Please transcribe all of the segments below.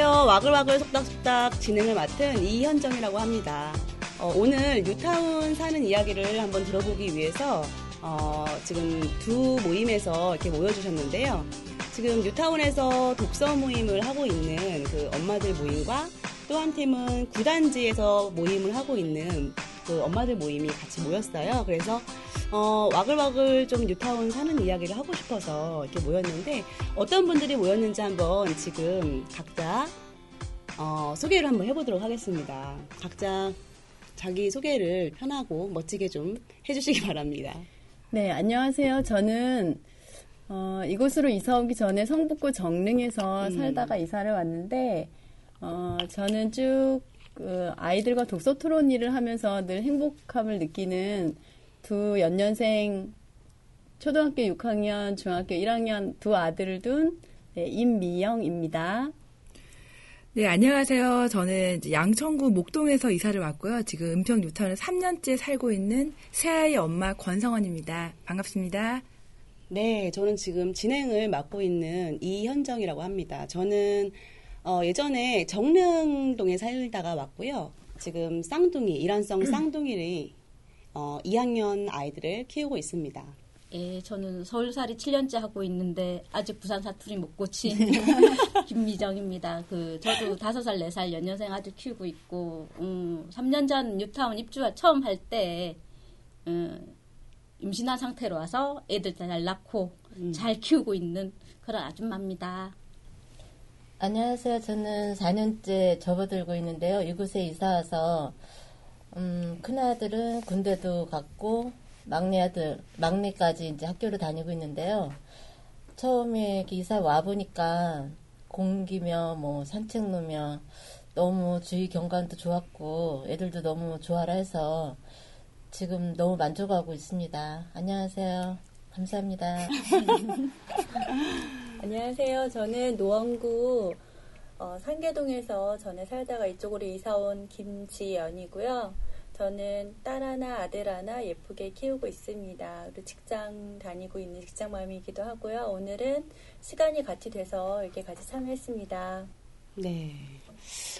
안녕하세요. 와글와글 속닥속닥 진행을 맡은 이현정이라고 합니다. 어, 오늘 뉴타운 사는 이야기를 한번 들어보기 위해서 어, 지금 두 모임에서 이렇게 모여주셨는데요. 지금 뉴타운에서 독서 모임을 하고 있는 그 엄마들 모임과 또 한 팀은 구단지에서 모임을 하고 있는 그 엄마들 모임이 같이 모였어요. 그래서 어, 와글와글 좀 뉴타운 사는 이야기를 하고 싶어서 이렇게 모였는데 어떤 분들이 모였는지 한번 지금 각자 어, 소개를 한번 해보도록 하겠습니다. 각자 자기 소개를 편하고 멋지게 좀 해주시기 바랍니다. 네, 안녕하세요. 저는 어, 이곳으로 이사 오기 전에 성북구 정릉에서 음. 살다가 이사를 왔는데 어, 저는 쭉 그, 아이들과 독서 토론 일을 하면서 늘 행복함을 느끼는 두 연년생 초등학교 6학년, 중학교 1학년 두 아들을 둔 네, 임미영입니다. 네, 안녕하세요. 저는 이제 양천구 목동에서 이사를 왔고요. 지금 은평 뉴타운에 3년째 살고 있는 새아이 엄마 권성원입니다. 반갑습니다. 네, 저는 지금 진행을 맡고 있는 이현정이라고 합니다. 저는 어, 예전에 정릉동에 살다가 왔고요. 지금 쌍둥이, 일환성 쌍둥이를 어, 2학년 아이들을 키우고 있습니다. 예, 저는 서울살이 7년째 하고 있는데 아직 부산 사투리 못 고친 김미정입니다. 그 저도 5살, 4살 연년생 아들 키우고 있고 음, 3년 전 뉴타운 입주 처음 할때 음, 임신한 상태로 와서 애들 잘 낳고 잘 키우고 있는 그런 아줌마입니다. 안녕하세요. 저는 4년째 접어들고 있는데요. 이곳에 이사 와서 음, 큰아들은 군대도 갔고 막내 아들, 막내까지 이제 학교를 다니고 있는데요. 처음에 이사 와 보니까 공기며 뭐 산책로며 너무 주위 경관도 좋았고 애들도 너무 좋아라 해서 지금 너무 만족하고 있습니다. 안녕하세요. 감사합니다. 안녕하세요. 저는 노원구 어, 상계동에서 전에 살다가 이쪽으로 이사 온 김지연이고요. 저는 딸 하나, 아들 하나 예쁘게 키우고 있습니다. 그리고 직장 다니고 있는 직장맘이기도 하고요. 오늘은 시간이 같이 돼서 이렇게 같이 참여했습니다. 네.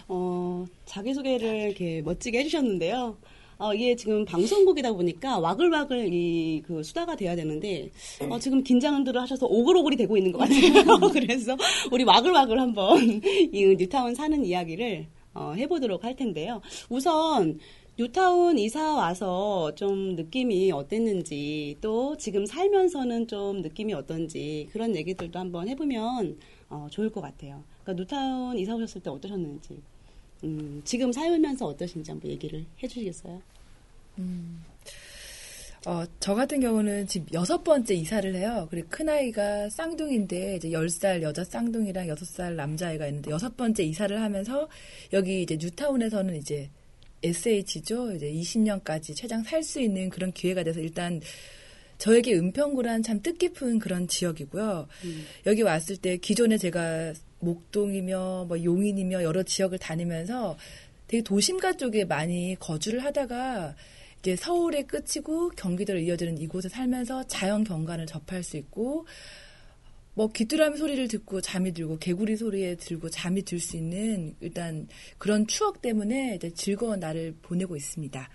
어, 자기소개를 이렇게 멋지게 해주셨는데요. 어, 이게 지금 방송국이다 보니까 와글와글 이 그 수다가 돼야 되는데, 어, 지금 긴장들을 하셔서 오글오글이 되고 있는 것 같아요. 그래서 우리 와글와글 한번 이 뉴타운 사는 이야기를 어, 해보도록 할 텐데요. 우선 뉴타운 이사 와서 좀 느낌이 어땠는지 또 지금 살면서는 좀 느낌이 어떤지 그런 얘기들도 한번 해보면 어, 좋을 것 같아요. 그러니까 뉴타운 이사 오셨을 때 어떠셨는지 음, 지금 살면서 어떠신지 한번 얘기를 해주시겠어요? 어, 저 같은 경우는 지금 여섯 번째 이사를 해요. 그리고 큰아이가 쌍둥이인데, 이제 10살 여자 쌍둥이랑 6살 남자아이가 있는데, 여섯 번째 이사를 하면서, 여기 이제 뉴타운에서는 이제 SH죠. 이제 20년까지 최장 살 수 있는 그런 기회가 돼서 일단, 저에게 은평구란 참 뜻깊은 그런 지역이고요. 여기 왔을 때 기존에 제가 목동이며 뭐 용인이며 여러 지역을 다니면서 되게 도심가 쪽에 많이 거주를 하다가 이제 서울에 끝이고 경기도를 이어지는 이곳에 살면서 자연 경관을 접할 수 있고 뭐 귀뚜라미 소리를 듣고 잠이 들고 개구리 소리에 들고 잠이 들 수 있는 일단 그런 추억 때문에 이제 즐거운 날을 보내고 있습니다.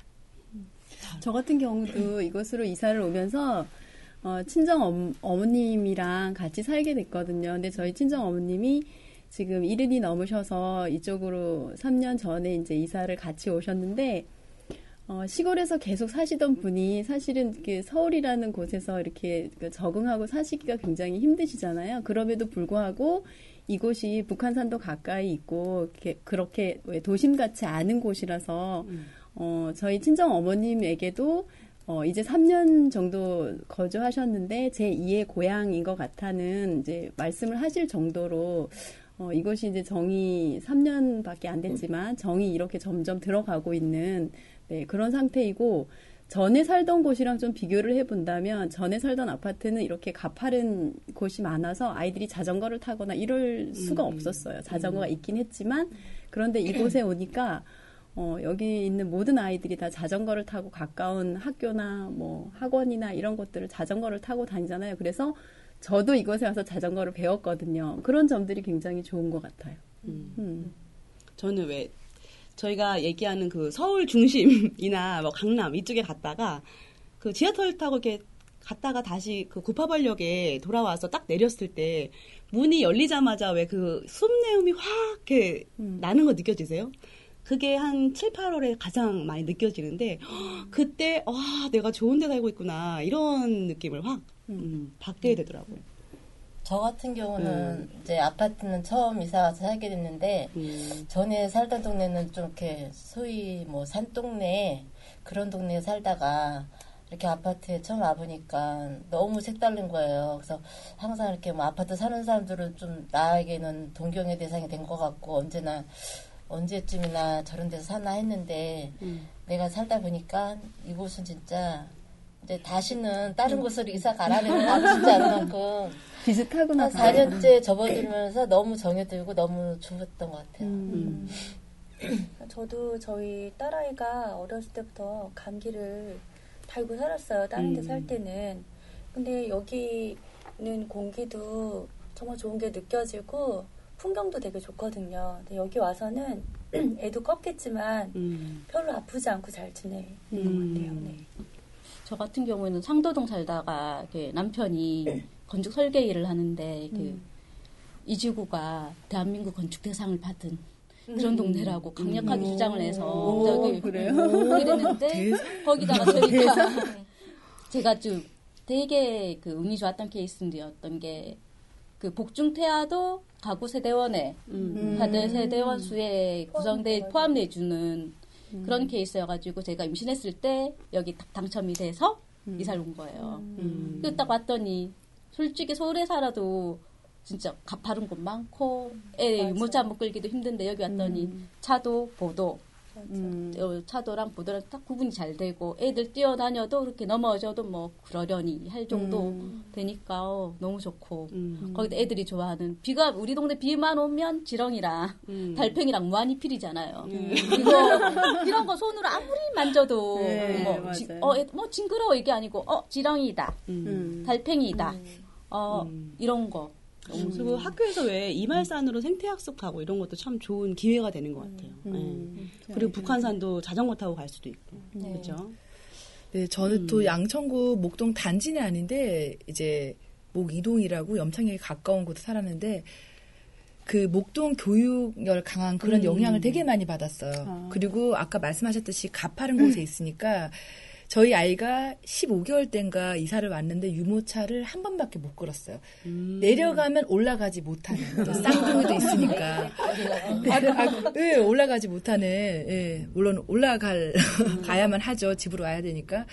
저 같은 경우도 이곳으로 이사를 오면서 어, 친정 엄, 어머님이랑 같이 살게 됐거든요. 근데 저희 친정 어머님이 지금 이른이 넘으셔서 이쪽으로 3년 전에 이제 이사를 같이 오셨는데 어, 시골에서 계속 사시던 분이 사실은 그 서울이라는 곳에서 이렇게 그 적응하고 사시기가 굉장히 힘드시잖아요. 그럼에도 불구하고 이곳이 북한산도 가까이 있고 이렇게 그렇게 왜 도심같이 않은 곳이라서 어, 저희 친정 어머님에게도 어, 이제 3년 정도 거주하셨는데 제 2의 고향인 것 같다는 이제 말씀을 하실 정도로 어, 이것이 이제 정이 3년밖에 안 됐지만 정이 이렇게 점점 들어가고 있는 네, 그런 상태이고 전에 살던 곳이랑 좀 비교를 해본다면 전에 살던 아파트는 이렇게 가파른 곳이 많아서 아이들이 자전거를 타거나 이럴 수가 없었어요. 자전거가 있긴 했지만 그런데 이곳에 오니까 어, 여기 있는 모든 아이들이 다 자전거를 타고 가까운 학교나 뭐 학원이나 이런 것들을 자전거를 타고 다니잖아요. 그래서 저도 이곳에 와서 자전거를 배웠거든요. 그런 점들이 굉장히 좋은 것 같아요. 음. 저는 왜 저희가 얘기하는 그 서울 중심이나 뭐 강남 이쪽에 갔다가 그 지하철 타고 이렇게 갔다가 다시 그 구파발역에 돌아와서 딱 내렸을 때 문이 열리자마자 왜그 숨내음이 확 이렇게 나는 거 느껴지세요? 그게 한 7, 8월에 가장 많이 느껴지는데 그때 와 내가 좋은 데 살고 있구나 이런 느낌을 확 음, 받게 되더라고요. 저 같은 경우는 이제 아파트는 처음 이사 와서 살게 됐는데 음. 전에 살던 동네는 좀 이렇게 소위 뭐 산동네 그런 동네에 살다가 이렇게 아파트에 처음 와보니까 너무 색다른 거예요. 그래서 항상 이렇게 뭐 아파트 사는 사람들은 좀 나에게는 동경의 대상이 된 것 같고 언제나 언제쯤이나 저런 데서 사나 했는데 음. 내가 살다 보니까 이곳은 진짜 이제 다시는 다른 곳으로 이사 가라는 거 진짜 안 만큼 비슷하구나. 한 4년째 접어들면서 너무 정이 들고 너무 좋았던 것 같아요. 음. 저도 저희 딸아이가 어렸을 때부터 감기를 달고 살았어요. 다른 데 음. 살 때는. 근데 여기는 공기도 정말 좋은 게 느껴지고 풍경도 되게 좋거든요. 근데 여기 와서는 애도 컸겠지만 음. 별로 아프지 않고 잘 지내는 음. 것 같아요. 네. 저 같은 경우에는 상도동 살다가 그 남편이 건축 설계 일을 하는데 그 이지구가 대한민국 건축 대상을 받은 그런 동네라고 강력하게 주장을 해서 오, 저기? 그랬는데 거기다가 저희가 제가 좀 되게 그 운이 좋았던 케이스였던 게 그 복중 태아도 가구 세대원에 음. 다들 세대원 수에 구성돼 포함돼가지고. 포함돼 주는 그런 케이스여가지고 제가 임신했을 때 여기 딱 당첨이 돼서 이사를 온 거예요. 음. 그딱 왔더니 솔직히 서울에 살아도 진짜 가파른 곳 많고 애 맞아요. 유모차 한번 끌기도 힘든데 여기 왔더니 차도 보도 음. 어, 차도랑 보도랑 딱 구분이 잘 되고 애들 뛰어다녀도 그렇게 넘어져도 뭐 그러려니 할 정도 되니까 어, 너무 좋고 음. 거기다 애들이 좋아하는 비가 우리 동네 비만 오면 지렁이랑 음. 달팽이랑 무한리필이잖아요. 이거 이런 거 손으로 아무리 만져도 네, 뭐, 지. 어, 애- 뭐 징그러워 이게 아니고 어 지렁이다, 음. 달팽이다, 어 음. 이런 거. 그리고 학교에서 왜 이말산으로 생태학습하고 이런 것도 참 좋은 기회가 되는 것 같아요. 음. 네. 그리고 북한산도 자전거 타고 갈 수도 있고. 네. 그렇죠? 네, 저는 또 양천구 목동 단지는 아닌데 이제 목이동이라고 염창역에 가까운 곳에 살았는데 그 목동 교육열 강한 그런 음. 영향을 되게 많이 받았어요. 아. 그리고 아까 말씀하셨듯이 가파른 곳에 있으니까 저희 아이가 15개월 때인가 이사를 왔는데 유모차를 한 번밖에 못 끌었어요. 음. 내려가면 올라가지 못하는 또 쌍둥이도 있으니까. 아, 아, 예, 올라가지 못하는 예, 물론 올라갈 가야만 하죠. 집으로 와야 되니까.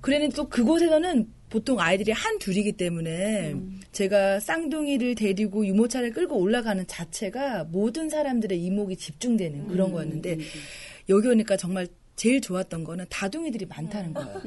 그래는 또 그곳에서는 보통 아이들이 한 둘이기 때문에 제가 쌍둥이를 데리고 유모차를 끌고 올라가는 자체가 모든 사람들의 이목이 집중되는 그런 거였는데 여기 오니까 정말 제일 좋았던 거는 다둥이들이 많다는 거예요.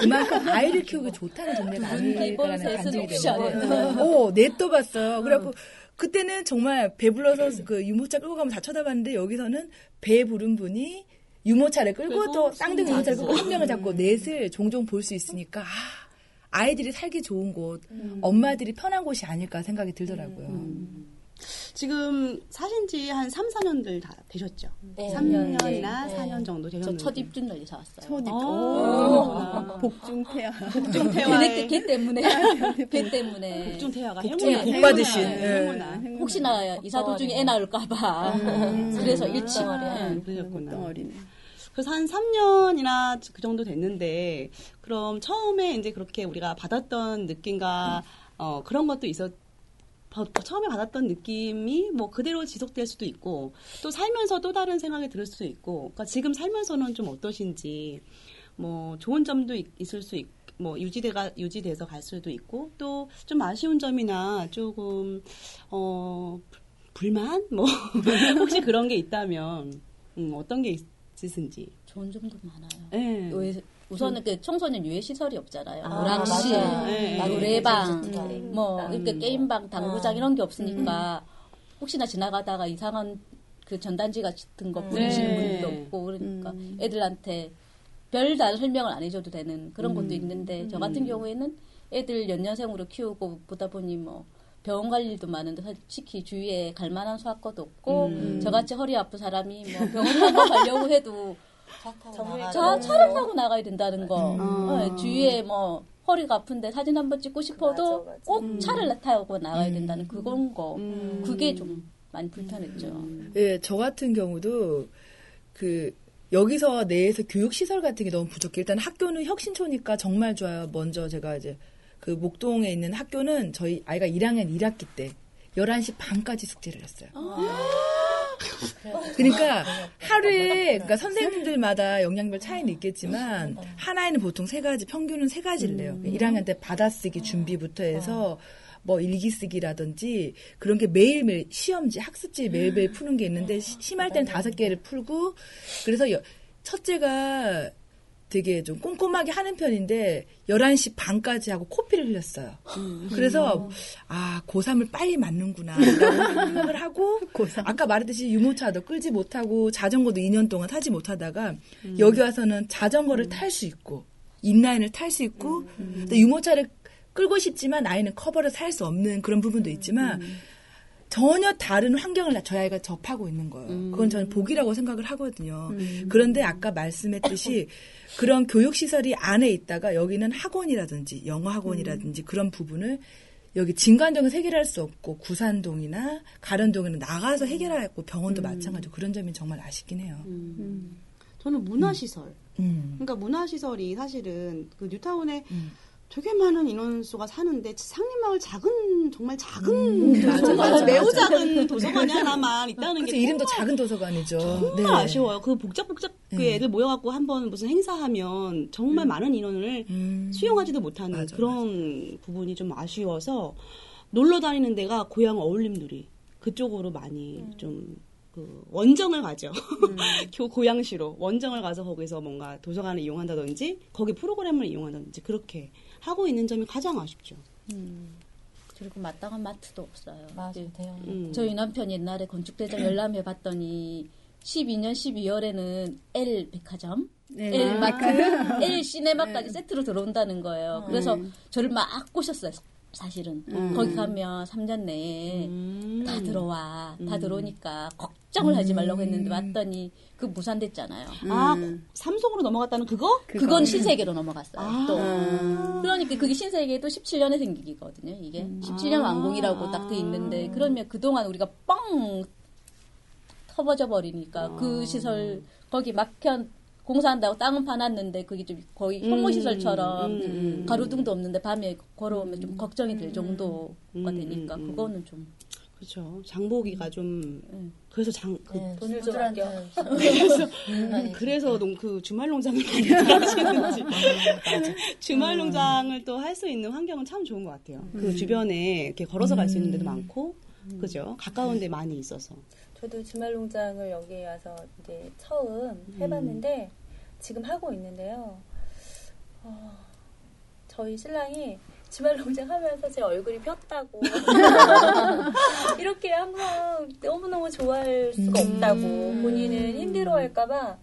그만큼 아이를 키우기 좋다는 동네가 감정이 옵션이에요. 되는 거예요. 어, 내떠봤어요. 그래갖고 그때는 정말 배불러서 그 유모차 끌고 가면 다 쳐다봤는데 여기서는 배 부른 분이 유모차를 끌고 또 쌍둥이 손 유모차를. 끌고 한 명을 잡고 넷을 종종 볼 수 있으니까 아, 아이들이 살기 좋은 곳, 엄마들이 편한 곳이 아닐까 생각이 들더라고요. 지금 사신 지 한 3, 4년들 다 되셨죠? 네. 3년이나 네. 4년 정도 저 되셨는데. 첫 입준 날 이사 왔어요. 첫 입. 오. 복중태아. 걔, 복중태화의 걔 때문에 걔 때문에 복중태화가 복중에 행운아, 복 받으신, 행운아, 예. 행운아. 혹시나 이사 도중에 애 낳을까봐 그래서 일찍 아, 예. 그러셨구나. 덩어리네. 그래서 한 3년이나 그 정도 됐는데, 그럼 처음에 이제 그렇게 우리가 받았던 느낌과, 어, 그런 것도 있었, 바- 처음에 받았던 느낌이 뭐 그대로 지속될 수도 있고, 또 살면서 또 다른 생각이 들 수도 있고, 그러니까 지금 살면서는 좀 어떠신지, 뭐 좋은 점도 있, 을수 있고, 뭐 유지돼가 유지돼서 갈 수도 있고 또 좀 아쉬운 점이나 조금 어 불만 뭐 혹시 그런 게 있다면 음, 어떤 게 있으신지 좋은 점도 많아요. 네. 왜- 우선은 그 청소년 유해 시설이 없잖아요. 아, 오락실, 맞아요. 네. 노래방, 네. 뭐 음. 이렇게 게임방, 당구장 아. 이런 게 없으니까 혹시나 지나가다가 이상한 그 전단지 같은 거 부딪히는 네. 분도 없고 그러니까 음. 애들한테 별다른 설명을 안 해줘도 되는 그런 음. 것도 있는데 저 같은 경우에는 애들 연년생으로 키우고 보다 보니 뭐 병원 갈 일도 많은데 솔직히 주위에 갈 만한 소아과도 없고 음. 저같이 허리 아픈 사람이 뭐 병원 한번 가려고 해도 정말 되고. 차를 타고 나가야 된다는 거. 음. 어, 주위에 뭐 허리가 아픈데 사진 한번 찍고 싶어도 맞아, 맞아. 꼭 차를 타고 나가야 음. 된다는 그건 거. 음. 그게 좀 많이 불편했죠. 예, 저 같은 경우도 그 여기서 내에서 교육 시설 같은 게 너무 부족해. 일단 학교는 혁신초니까 정말 좋아요. 먼저 제가 이제 그 목동에 있는 학교는 저희 아이가 1학년 1학기 때 11시 반까지 숙제를 했어요. 그러니까 하루에 그러니까 선생님들마다 영양별 차이는 있겠지만 하나에는 보통 세 가지 평균은 세 가지를 내요. 1학년 때 받아쓰기 준비부터 해서 뭐 일기 쓰기라든지 그런 게 매일매일 시험지 학습지 매일매일 푸는 게 있는데 시- 심할 때는 다섯 개를 풀고 그래서 여- 첫째가 되게 좀 꼼꼼하게 하는 편인데 11시 반까지 하고 코피를 흘렸어요. 그래서 아 고3을 빨리 맞는구나. 생각을 하고 아까 말했듯이 유모차도 끌지 못하고 자전거도 2년 동안 타지 못하다가 여기 와서는 자전거를 탈수 있고 인라인을 탈 수 있고 근데 유모차를 끌고 싶지만 아이는 커버를 살 수 없는 그런 부분도 있지만 전혀 다른 환경을 저희 아이가 접하고 있는 거예요. 그건 저는 복이라고 생각을 하거든요. 그런데 아까 말씀했듯이 그런 교육시설이 안에 있다가 여기는 학원이라든지 영어 학원이라든지 그런 부분을 여기 진관동에서 해결할 수 없고 구산동이나 가련동에는 나가서 해결하고 병원도 마찬가지고 그런 점이 정말 아쉽긴 해요. 저는 문화시설. 음. 그러니까 문화시설이 사실은 그 뉴타운에 음. 되게 많은 인원수가 사는데 상림마을 작은 정말 작은 음, 도서관, 맞아, 매우 맞아. 작은 도서관이 하나만 있다는 그래서 게 이름도 정말 작은 도서관이죠. 정말 네. 아쉬워요. 그 복잡복잡 그 네. 애들 모여갖고 한번 무슨 행사하면 정말 많은 인원을 음. 수용하지도 못하는 맞아, 그런 부분이 좀 아쉬워서 놀러 다니는 데가 고향 어울림놀이 그쪽으로 많이 음. 좀. 그 원정을 가죠. 교 고양시로 원정을 가서 거기서 뭔가 도서관을 이용한다든지 거기 프로그램을 이용한다든지 그렇게 하고 있는 점이 가장 아쉽죠. 그리고 마땅한 마트도 없어요. 맞아, 네. 음. 저희 남편 옛날에 건축대장 열람해 봤더니 12년 12월에는 L 백화점, 네. L 마트, 아, L 시네마까지 세트로 들어온다는 거예요. 그래서 저를 막 꼬셨어요. 사실은 거기 가면 3년 내에 음. 다 들어와, 다 들어오니까 걱정을 하지 말라고 했는데 왔더니 그 무산됐잖아요. 아 삼성으로 넘어갔다는 그거? 그건 신세계로 넘어갔어요. 아. 또 그러니까 그게 신세계도 17년에 생기거든요. 이게 17년 아. 완공이라고 딱 돼 있는데 그러면 그동안 우리가 뻥 터버져 버리니까 아. 그 시설 거기 막혀 공사한다고 땅은 파놨는데 그게 좀 거의 혐오 시설처럼 음, 음. 가로등도 없는데 밤에 걸어오면 좀 걱정이 될 정도가 음, 되니까 음, 음. 그거는 좀 그렇죠. 장보기가 좀 그래서 장그 네, 돈을 좀 친구들한테 그래서 많이 그래서 농, 그 주말 농장을 많이 하시는지 주말 농장을 또 할 수 있는 환경은 참 좋은 것 같아요. 그 주변에 이렇게 걸어서 갈 수 있는 데도 많고 그죠? 가까운 데 많이 있어서 저도 주말 농장을 여기에 와서 이제 처음 해봤는데 지금 하고 있는데요. 어, 저희 신랑이 주말 농장 하면서 제 얼굴이 폈다고 이렇게 항상 너무너무 좋아할 수가 없다고 본인은 힘들어할까봐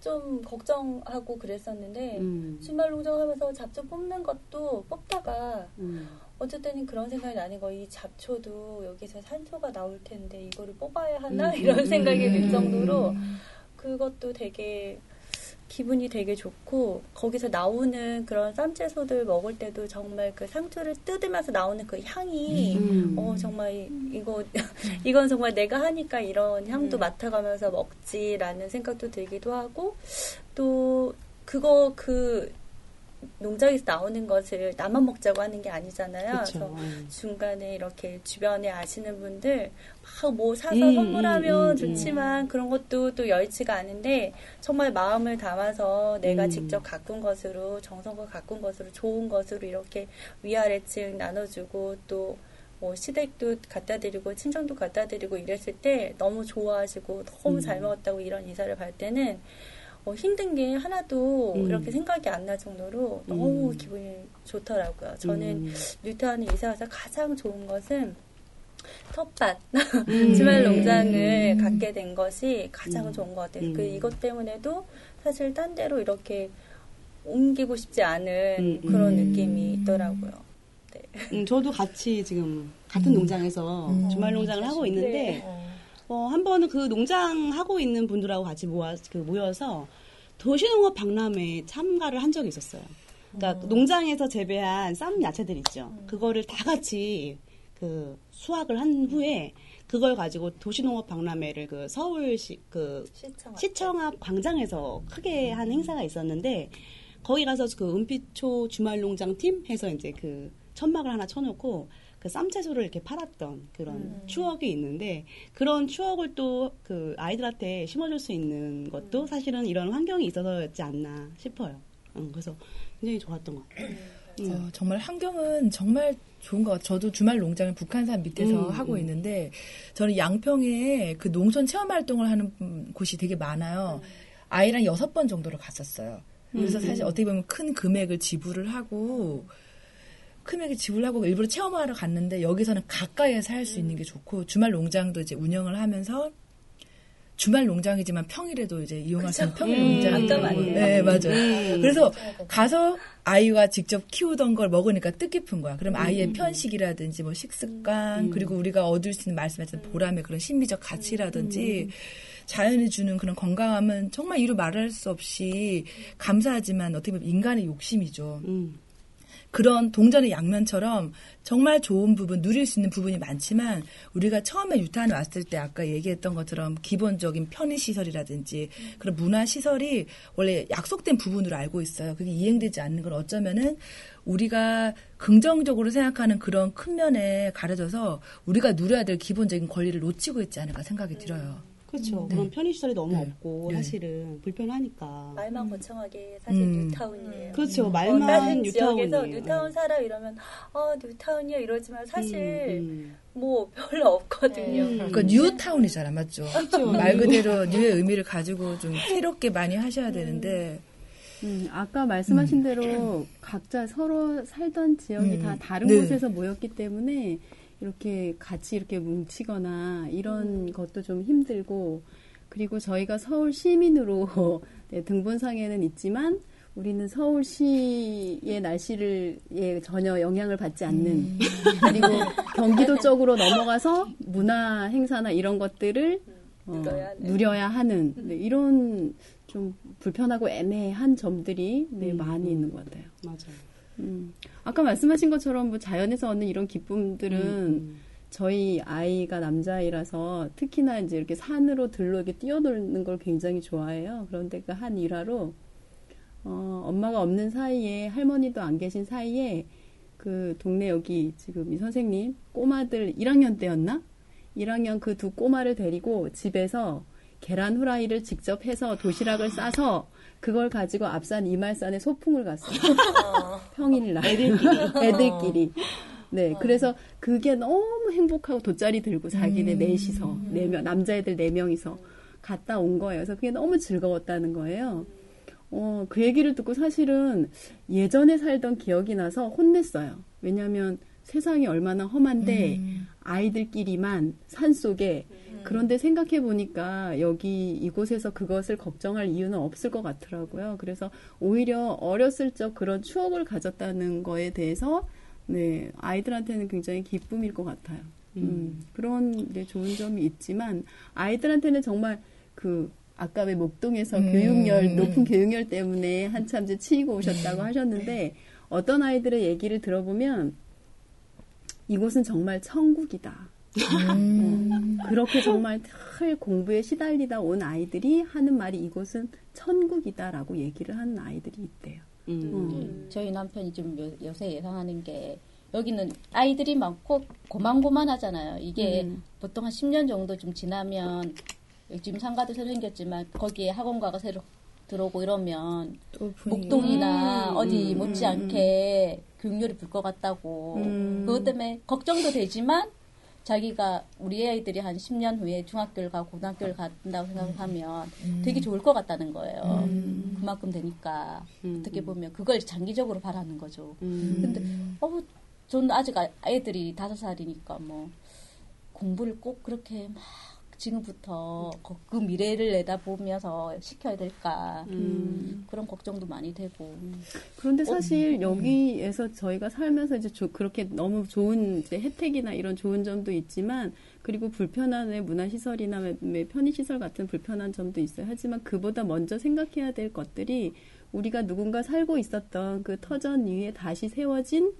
좀 걱정하고 그랬었는데 음. 주말 농장 하면서 잡초 뽑는 것도 뽑다가 음. 어쨌든 그런 생각이 나는 거 이 잡초도 여기서 산소가 나올 텐데 이거를 뽑아야 하나? 음, 이런 음, 생각이 들 음, 정도로 그것도 되게 기분이 되게 좋고 거기서 나오는 그런 쌈채소들 먹을 때도 정말 그 상추를 뜯으면서 나오는 그 향이 음. 어 정말 이- 이거 이건 정말 내가 하니까 이런 향도 맡아가면서 먹지라는 생각도 들기도 하고 또 그거 그 농장에서 나오는 것을 나만 먹자고 하는 게 아니잖아요. 그쵸. 그래서 중간에 이렇게 주변에 아시는 분들 막 뭐 사서 음, 선물하면 음, 음, 좋지만 그런 것도 또 여의치가 않은데 정말 마음을 담아서 내가 음. 직접 가꾼 것으로 정성과 가꾼 것으로 좋은 것으로 이렇게 위아래층 나눠주고 또 뭐 시댁도 갖다 드리고 친정도 갖다 드리고 이랬을 때 너무 좋아하시고 너무 잘 먹었다고 이런 인사를 받을 때는 어, 힘든 게 하나도 음. 이렇게 생각이 안 날 정도로 너무 음. 기분이 좋더라고요. 저는 음. 뉴타운에 이사 와서 가장 좋은 것은 텃밭 음. 주말 농장을 갖게 된 것이 가장 음. 좋은 것 같아요. 음. 그 이것 때문에도 사실 딴 데로 이렇게 옮기고 싶지 않은 음. 그런 음. 느낌이 있더라고요. 네. 음, 저도 같이 지금 같은 농장에서 주말 농장을 하고 있는데 네. 어, 한 번은 그 농장 하고 있는 분들하고 같이 모아, 그 모여서 도시농업 박람회에 참가를 한 적이 있었어요. 그러니까 농장에서 재배한 쌈 야채들 있죠. 그거를 다 같이 그 수확을 한 후에 그걸 가지고 도시농업 박람회를 그 서울시 그 시청 시청 앞 광장에서 크게 한 행사가 있었는데 거기 가서 그 은빛초 주말농장 팀 해서 이제 그 천막을 하나 쳐놓고 그 쌈채소를 이렇게 팔았던 그런 추억이 있는데 그런 추억을 또 그 아이들한테 심어줄 수 있는 것도 사실은 이런 환경이 있어서였지 않나 싶어요. 음, 그래서 굉장히 좋았던 것 같아요. 어, 정말 환경은 정말 좋은 것 같아요. 저도 주말 농장을 북한산 밑에서 음, 하고 음. 있는데 저는 양평에 그 농촌 체험 활동을 하는 음, 곳이 되게 많아요. 아이랑 여섯 번 정도를 갔었어요. 그래서 사실 어떻게 보면 큰 금액을 지불을 하고 금액을 지불하고 일부러 체험하러 갔는데 여기서는 가까이에서 할 수 있는 게 좋고 주말 농장도 이제 운영을 하면서 주말 농장이지만 평일에도 이제 이용할 수 있는 평일 음, 농장이 아까 말이에요. 네, 맞아요. 음. 그래서 가서 아이와 직접 키우던 걸 먹으니까 뜻깊은 거야. 그럼 아이의 편식이라든지 뭐 식습관 그리고 우리가 얻을 수 있는 말씀하신 보람의 그런 심리적 가치라든지 자연이 주는 그런 건강함은 정말 이루 말할 수 없이 감사하지만 어떻게 보면 인간의 욕심이죠. 음. 그런 동전의 양면처럼 정말 좋은 부분, 누릴 수 있는 부분이 많지만 우리가 처음에 유탄에 왔을 때 아까 얘기했던 것처럼 기본적인 편의시설이라든지 그런 문화시설이 원래 약속된 부분으로 알고 있어요. 그게 이행되지 않는 건 어쩌면은 우리가 긍정적으로 생각하는 그런 큰 면에 가려져서 우리가 누려야 될 기본적인 권리를 놓치고 있지 않을까 생각이 들어요. 그렇죠. 그런 편의시설이 너무 네. 없고 네. 사실은 불편하니까. 말만 거창하게 사실 음. 뉴타운이에요. 그렇죠. 어, 말만 다른 지역에서 뉴타운이에요. 뉴타운 살아 이러면 어 뉴타운이요 이러지만 사실 음, 뭐 별로 없거든요. 음. 그러니까 뉴타운이잖아, 맞죠? 말 그대로 new의 의미를 가지고 좀 새롭게 많이 하셔야 되는데 음, 아까 말씀하신 대로 각자 서로 살던 지역이 음. 다 다른 네. 곳에서 모였기 때문에 이렇게 같이 이렇게 뭉치거나 이런 것도 좀 힘들고 그리고 저희가 서울 시민으로 네, 등본상에는 있지만 우리는 서울시의 날씨를 예, 전혀 영향을 받지 않는 그리고 경기도 쪽으로 넘어가서 문화 행사나 이런 것들을 어, 누려야 하는. 누려야 하는 네, 이런 좀 불편하고 애매한 점들이 네, 음. 많이 있는 것 같아요. 맞아요. 음. 아까 말씀하신 것처럼 뭐 자연에서 얻는 이런 기쁨들은 음, 저희 아이가 남자아이라서 특히나 이제 이렇게 산으로 들로 이렇게 뛰어놀는 걸 굉장히 좋아해요. 그런데 그 한 일화로 어, 엄마가 없는 사이에 할머니도 안 계신 사이에 그 동네 여기 지금 이 선생님 꼬마들 1학년 때였나? 1학년 그 두 꼬마를 데리고 집에서 계란 후라이를 직접 해서 도시락을 싸서 그걸 가지고 앞산 이말산에 소풍을 갔어요. 평일날. 애들끼리. 애들끼리. 네, 그래서 그게 너무 행복하고 돗자리 들고 자기네 넷이서, 네 명, 남자애들 네 명이서 갔다 온 거예요. 그래서 그게 너무 즐거웠다는 거예요. 어, 그 얘기를 듣고 사실은 예전에 살던 기억이 나서 혼냈어요. 왜냐면 세상이 얼마나 험한데 아이들끼리만 산 속에 그런데 생각해 보니까 여기 이곳에서 그것을 걱정할 이유는 없을 것 같더라고요. 그래서 오히려 어렸을 적 그런 추억을 가졌다는 거에 대해서 네, 아이들한테는 굉장히 기쁨일 것 같아요. 음, 그런 네, 좋은 점이 있지만 아이들한테는 정말 그 아까 왜 목동에서 음. 교육열 높은 교육열 때문에 한참 이제 치이고 오셨다고 하셨는데 어떤 아이들의 얘기를 들어보면 이곳은 정말 천국이다. 음. 그렇게 정말 늘 공부에 시달리다 온 아이들이 하는 말이 이곳은 천국이다라고 얘기를 하는 아이들이 있대요. 음. 음. 저희 남편이 좀 요, 요새 예상하는 게 여기는 아이들이 많고 고만고만하잖아요. 이게 음. 보통 한 10년 정도 좀 지나면 지금 상가도 새로 생겼지만 거기에 학원가가 새로 들어오고 이러면. 목동이나 음, 어디 음, 못지않게 교육열이 불 것 같다고 음. 그것 때문에 걱정도 되지만 자기가 우리 아이들이 한 10년 후에 중학교를 가고 고등학교를 간다고 생각하면 되게 좋을 것 같다는 거예요. 그만큼 되니까 음. 어떻게 보면 그걸 장기적으로 바라는 거죠. 음. 근데 어 저는 아직 아- 아이들이 다섯 살이니까 뭐 공부를 꼭 그렇게 막 지금부터 그- 그 미래를 내다보면서 시켜야 될까 음. 그런 걱정도 많이 되고 그런데 사실 여기에서 저희가 살면서 이제 조- 그렇게 너무 좋은 이제 혜택이나 이런 좋은 점도 있지만 그리고 불편한 왜 문화시설이나 편의시설 같은 불편한 점도 있어요. 하지만 그보다 먼저 생각해야 될 것들이 우리가 누군가 살고 있었던 그 터전 위에 다시 세워진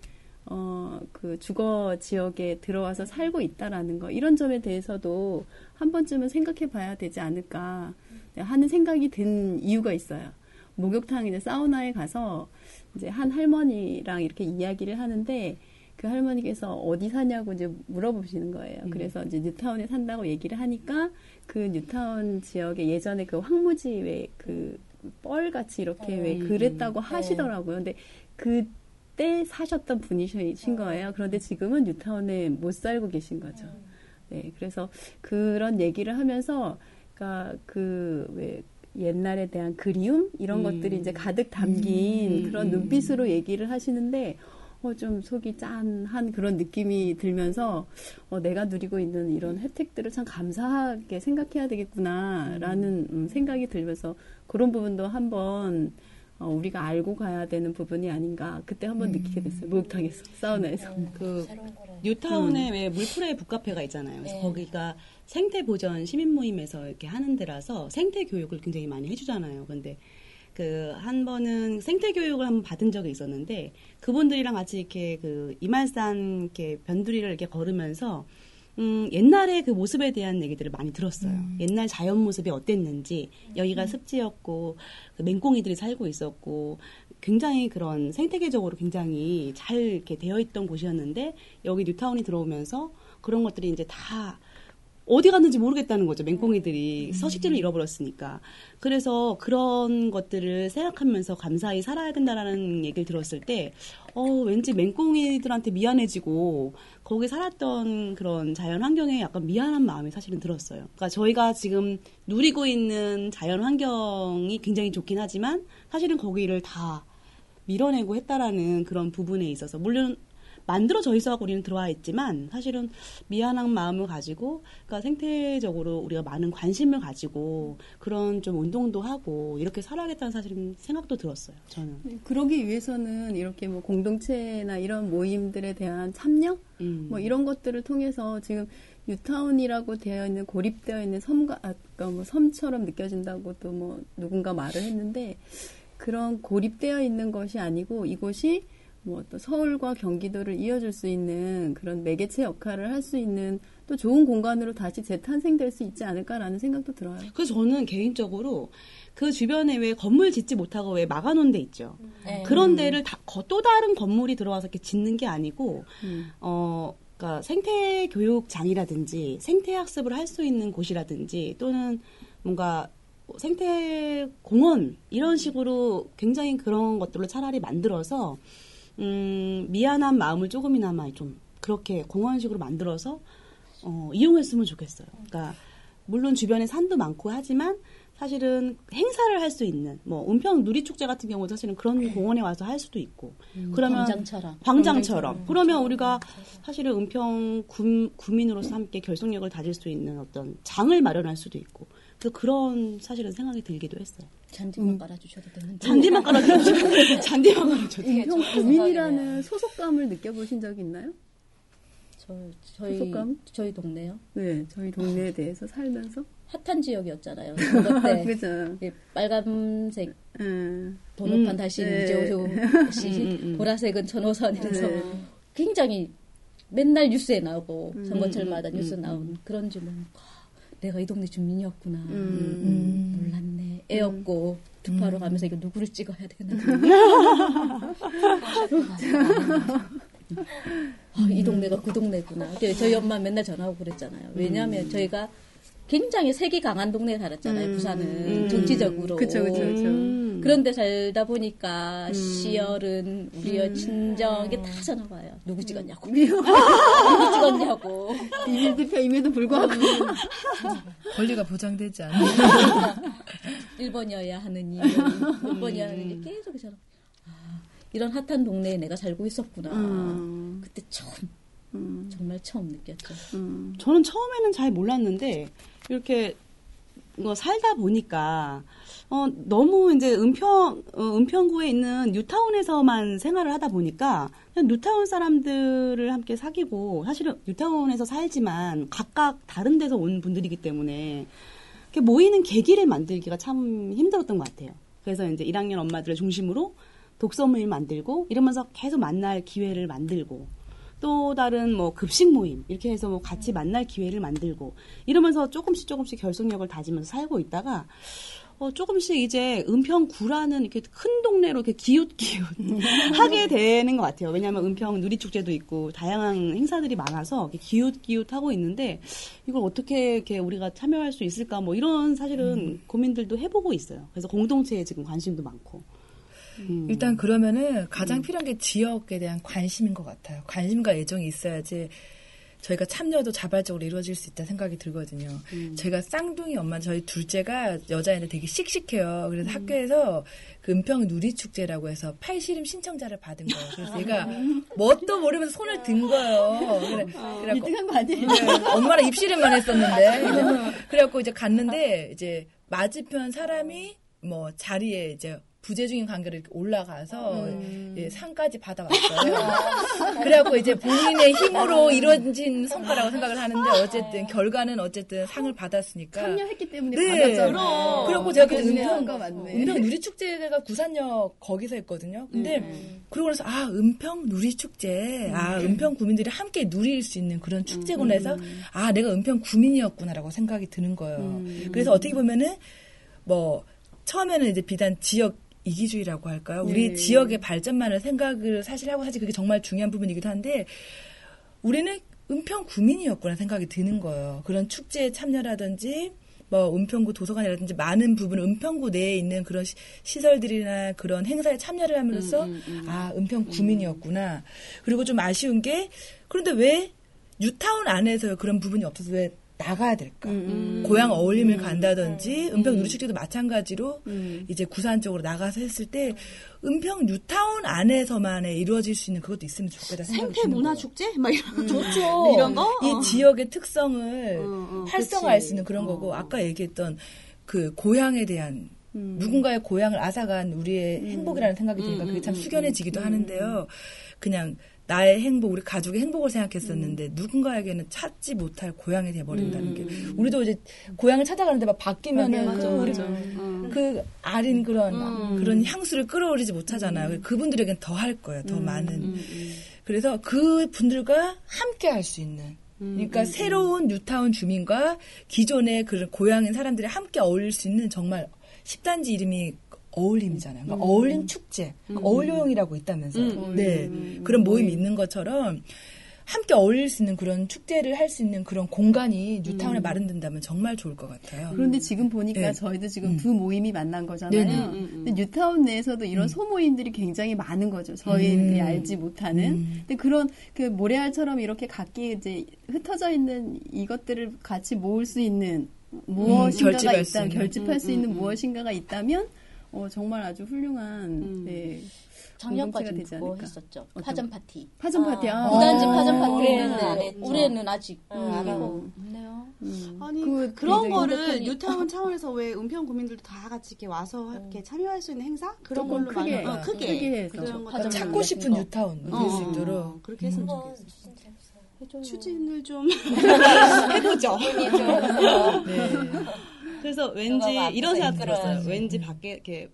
어, 그 주거 지역에 들어와서 살고 있다라는 거, 이런 점에 대해서도 한 번쯤은 생각해 봐야 되지 않을까 하는 생각이 든 이유가 있어요. 목욕탕이나 사우나에 가서 이제 한 할머니랑 이렇게 이야기를 하는데 그 할머니께서 어디 사냐고 이제 물어보시는 거예요. 그래서 이제 뉴타운에 산다고 얘기를 하니까 그 뉴타운 지역에 예전에 그 황무지 왜 그 뻘같이 이렇게 왜 그랬다고 하시더라고요. 근데 그 때 사셨던 분이신 거예요. 그런데 지금은 뉴타운에 못 살고 계신 거죠. 네, 그래서 그런 얘기를 하면서, 그니까 그, 왜, 옛날에 대한 그리움? 이런 음. 것들이 이제 가득 담긴 음, 그런 음. 눈빛으로 얘기를 하시는데, 어, 좀 속이 짠한 그런 느낌이 들면서, 어, 내가 누리고 있는 이런 혜택들을 참 감사하게 생각해야 되겠구나라는 음, 생각이 들면서 그런 부분도 한번 어, 우리가 알고 가야 되는 부분이 아닌가 그때 한번 느끼게 됐어요. 목욕탕에서, 사우나에서. 그 새로운 거래. 뉴타운에 왜 물프레 북카페가 있잖아요. 그래서 네. 거기가 생태 보전 시민 모임에서 이렇게 하는 데라서 생태 교육을 굉장히 많이 해주잖아요. 근데 그 한 번은 생태 교육을 한번 받은 적이 있었는데 그분들이랑 같이 이렇게 그 이말산 이렇게 변두리를 이렇게 걸으면서 음, 옛날의 그 모습에 대한 얘기들을 많이 들었어요. 옛날 자연 모습이 어땠는지, 여기가 습지였고, 그 맹꽁이들이 살고 있었고, 굉장히 그런 생태계적으로 굉장히 잘 이렇게 되어 있던 곳이었는데, 여기 뉴타운이 들어오면서 그런 것들이 이제 다 어디 갔는지 모르겠다는 거죠. 맹꽁이들이 서식지를 잃어버렸으니까. 그래서 그런 것들을 생각하면서 감사히 살아야 된다라는 얘기를 들었을 때, 어, 왠지 맹꽁이들한테 미안해지고, 거기 살았던 그런 자연 환경에 약간 미안한 마음이 사실은 들었어요. 그러니까 저희가 지금 누리고 있는 자연 환경이 굉장히 좋긴 하지만, 사실은 거기를 다 밀어내고 했다라는 그런 부분에 있어서, 물론 만들어져 있어갖고 우리는 들어와 있지만 사실은 미안한 마음을 가지고 그러니까 생태적으로 우리가 많은 관심을 가지고 그런 좀 운동도 하고 이렇게 살아야겠다는 사실은 생각도 들었어요. 저는. 네, 그러기 위해서는 이렇게 뭐 공동체나 이런 모임들에 대한 참여? 음. 뭐 이런 것들을 통해서 지금 뉴타운이라고 되어 있는 고립되어 있는 섬과 아까 뭐 섬처럼 느껴진다고 또 뭐 누군가 말을 했는데 그런 고립되어 있는 것이 아니고 이곳이 뭐 또 서울과 경기도를 이어줄 수 있는 그런 매개체 역할을 할 수 있는 또 좋은 공간으로 다시 재탄생될 수 있지 않을까라는 생각도 들어요. 그래서 저는 개인적으로 그 주변에 왜 건물 짓지 못하고 왜 막아놓은 데 있죠. 네. 그런 데를 다, 거- 또 다른 건물이 들어와서 이렇게 짓는 게 아니고, 음. 어, 그러니까 생태 교육장이라든지 생태 학습을 할 수 있는 곳이라든지 또는 뭔가 뭐 생태 공원 이런 식으로 굉장히 그런 것들로 차라리 만들어서 음, 미안한 마음을 조금이나마 좀 그렇게 공원식으로 만들어서 어, 이용했으면 좋겠어요. 그러니까 물론 주변에 산도 많고 하지만 사실은 행사를 할 수 있는 뭐 은평 누리축제 같은 경우도 사실은 그런 공원에 와서 할 수도 있고. 그러면 광장처럼. 광장처럼. 그러면 우리가 사실은 은평 구, 구민으로서 함께 결속력을 다질 수 있는 어떤 장을 마련할 수도 있고 그 그런 사실은 생각이 들기도 했어요. 잔디만 깔아주셔도 되는데. 잔디만 깔아주고 잔디만 깔아줘도 은평 구민이라는 소속감을 느껴보신 적 있나요? 저, 저희 소속감? 저희 동네요. 네, 저희 동네에 대해서 살면서. 핫한 지역이었잖아요. 그것 때 그죠. 예, 빨간색 음. 번호판 음, 다시 네. 이재호 씨, 음, 음, 음. 보라색은 전호선 이래서 네. 굉장히 맨날 뉴스에 나오고 음, 선거철마다 음, 뉴스 음, 나오는 그런 주면 내가 이 동네 주민이었구나. 음. 음, 몰랐네. 애였고 투파로 가면서 이거 누구를 찍어야 되나. 아, 이 동네가 그 동네구나. 그래서 저희 엄마 맨날 전화하고 그랬잖아요. 왜냐하면 저희가 굉장히 색이 강한 동네에 살았잖아요. 음. 부산은 음. 정치적으로. 그쵸, 그쵸, 그쵸. 음. 그런데 살다 보니까 시열은 우리의 음. 친정 이게 다 전화 와요. 누구 찍었냐고. 누구 찍었냐고. 비밀 투표임에도 불구하고. 권리가 보장되지 않아요. 1번이어야 하느니, 6번이어야 하느니 계속 전화. 아, 이런 핫한 동네에 내가 살고 있었구나. 음. 그때 처음 음, 정말 처음 느꼈죠. 음. 저는 처음에는 잘 몰랐는데 이렇게 뭐 살다 보니까 어 너무 이제 은평 어, 은평구에 있는 뉴타운에서만 생활을 하다 보니까 그냥 뉴타운 사람들을 함께 사귀고 사실은 뉴타운에서 살지만 각각 다른 데서 온 분들이기 때문에 모이는 계기를 만들기가 참 힘들었던 것 같아요. 그래서 이제 1학년 엄마들을 중심으로 독서 모임 만들고 이러면서 계속 만날 기회를 만들고 또 다른 뭐 급식 모임 이렇게 해서 뭐 같이 만날 기회를 만들고 이러면서 조금씩 조금씩 결속력을 다지면서 살고 있다가 어 조금씩 이제 은평구라는 이렇게 큰 동네로 이렇게 기웃기웃 하게 되는 것 같아요. 왜냐하면 은평 누리축제도 있고 다양한 행사들이 많아서 이렇게 기웃기웃 하고 있는데 이걸 어떻게 이렇게 우리가 참여할 수 있을까 뭐 이런 사실은 고민들도 해보고 있어요. 그래서 공동체에 지금 관심도 많고. 음. 일단 그러면은 가장 필요한 게 지역에 대한 관심인 것 같아요. 관심과 애정이 있어야지 저희가 참여도 자발적으로 이루어질 수 있다 생각이 들거든요. 제가 쌍둥이 엄마 저희 둘째가 여자애인데 되게 씩씩해요. 그래서 학교에서 그 은평 누리축제라고 해서 팔씨름 신청자를 받은 거예요. 그래서 얘가 뭣도 모르면서 손을 든 거예요. 그래, 그래갖고 1등한 거 아니에요? 네, 엄마랑 입시름만 했었는데 이제 그래갖고 이제 갔는데 이제 맞은편 사람이 뭐 자리에 이제 부재중인 관계로 이렇게 올라가서 예, 상까지 받아왔어요. 그래갖고 이제 본인의 힘으로 이루어진 성과라고 생각을 하는데 어쨌든 결과는 어쨌든 상을 받았으니까. 참여했기 때문에 네. 받았잖아요. 그래갖고 제가 그때 은평 은평. 은평 누리 축제가 구산역 거기서 했거든요. 근데 그러고 나서 아 은평 누리 축제, 아 은평 구민들이 함께 누릴 수 있는 그런 축제구나 해서 아 내가 은평 구민이었구나라고 생각이 드는 거예요. 그래서 어떻게 보면은 뭐 처음에는 이제 비단 지역 이기주의라고 할까요? 우리 네. 지역의 발전만을 생각을 사실 하고 사실 그게 정말 중요한 부분이기도 한데 우리는 은평 구민이었구나 생각이 드는 거예요. 그런 축제에 참여라든지 뭐 은평구 도서관이라든지 많은 부분 은평구 내에 있는 그런 시, 시설들이나 그런 행사에 참여를 함으로써 아 은평 구민이었구나. 그리고 좀 아쉬운 게 그런데 왜 뉴타운 안에서 그런 부분이 없어서 왜 나가야 될까? 고향 어울림을 간다든지 은평 누리축제도 마찬가지로 이제 구산 쪽으로 나가서 했을 때 은평 뉴타운 안에서만의 이루어질 수 있는 그것도 있으면 좋겠다 생각이 생태 문화. 축제 막 이런 좋죠. 이런 거? 이 어. 지역의 특성을 어, 활성화할 그치. 수 있는 그런 어. 거고 아까 얘기했던 그 고향에 대한 누군가의 고향을 앗아간 우리의 행복이라는 생각이 드니까 그게 참 숙연해지기도 하는데요. 그냥 나의 행복, 우리 가족의 행복을 생각했었는데 누군가에게는 찾지 못할 고향이 돼버린다는 게 우리도 이제 고향을 찾아가는데 막 바뀌면은 맞아, 그 우리 맞아. 그 아린 그런 그런 향수를 끌어오르지 못하잖아요. 그분들에겐 더 할 거예요. 더 많은. 그래서 그 분들과 함께 할 수 있는. 그러니까 새로운 뉴타운 주민과 기존의 그런 고향인 사람들이 함께 어울릴 수 있는 정말 10단지 이름이 어울림이잖아요. 그러니까 어울림 축제, 어울려용이라고 있다면서요. 네. 그런 모임이 있는 것처럼 함께 어울릴 수 있는 그런 축제를 할 수 있는 그런 공간이 뉴타운에 마련된다면 정말 좋을 것 같아요. 그런데 지금 보니까 네. 저희도 지금 음. 두 모임이 만난 거잖아요. 네네. 음, 근데 뉴타운 내에서도 이런 소모임들이 굉장히 많은 거죠. 저희들이 음. 알지 못하는. 음. 근데 그런 그 모래알처럼 이렇게 각기 이제 흩어져 있는 이것들을 같이 모을 수 있는 무엇인가가 결집할 수 있다면 있는. 결집할 수 있는 음, 음. 무엇인가가 있다면 어, 정말 아주 훌륭한 음. 네, 작년까지 되지 않을까. 했었죠. 파전 파티. 파전 파티. 아, 무단지 어. 파전 파티 올해는 안 했죠. 올해는 아직 응, 안 하고. 어, 없네요. 음. 아니 그 그, 런 거를 뉴타운 차원에서 왜 은평 구민들도 다 같이 이렇게 와서 이렇게 참여할 수 있는 행사 그런 걸로 크게, 많이 어, 크게, 크게 해서. 그런 좀 찾고 싶은 거. 뉴타운 어, 될수 어, 있도록 어, 그렇게 했으면 한번 좋겠어. 진짜 없어요. 추진을 좀 해보죠. 네. 그래서 왠지 들어가고 이런 생각. 들었어요. 왠지 밖에 이렇게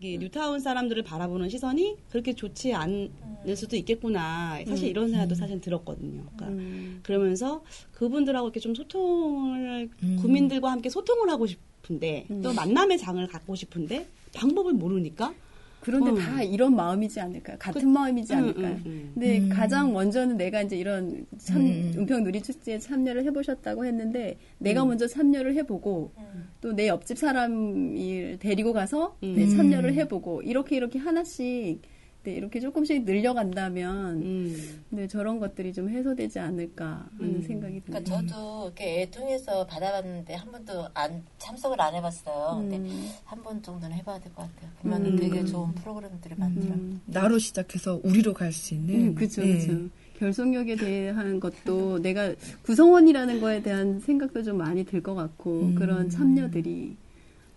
이 뉴타운 사람들을 바라보는 시선이 그렇게 좋지 않을 수도 있겠구나. 사실 이런 생각도 사실 들었거든요. 그러니까 음. 그러면서 그분들하고 이렇게 좀 소통을 음. 구민들과 함께 소통을 하고 싶은데 또 만남의 장을 갖고 싶은데 방법을 모르니까 그런데 음. 다 이런 마음이지 않을까요? 같은 그- 마음이지 음, 않을까요? 음, 음. 근데 음. 가장 먼저는 내가 이제 이런 참 음. 은평 누리축제에 참여를 해보셨다고 했는데 내가 먼저 참여를 해보고 또 내 옆집 사람을 데리고 가서 네, 음. 참여를 해보고 이렇게 이렇게 하나씩 네, 이렇게 조금씩 늘려간다면 음. 네, 저런 것들이 좀 해소되지 않을까 하는 음. 생각이 듭니다. 그러니까 저도 이렇게 애통해서 받아봤는데 한 번도 안 참석을 안 해봤어요. 근데 음. 한번 정도는 해봐야 될 것 같아요. 그러면 음. 되게 좋은 프로그램들이 많더라고요. 음. 나로 시작해서 우리로 갈 수 있는. 음, 그렇죠, 네. 그렇죠. 결속력에 대한 것도 내가 구성원이라는 거에 대한 생각도 좀 많이 들 것 같고 음. 그런 참여들이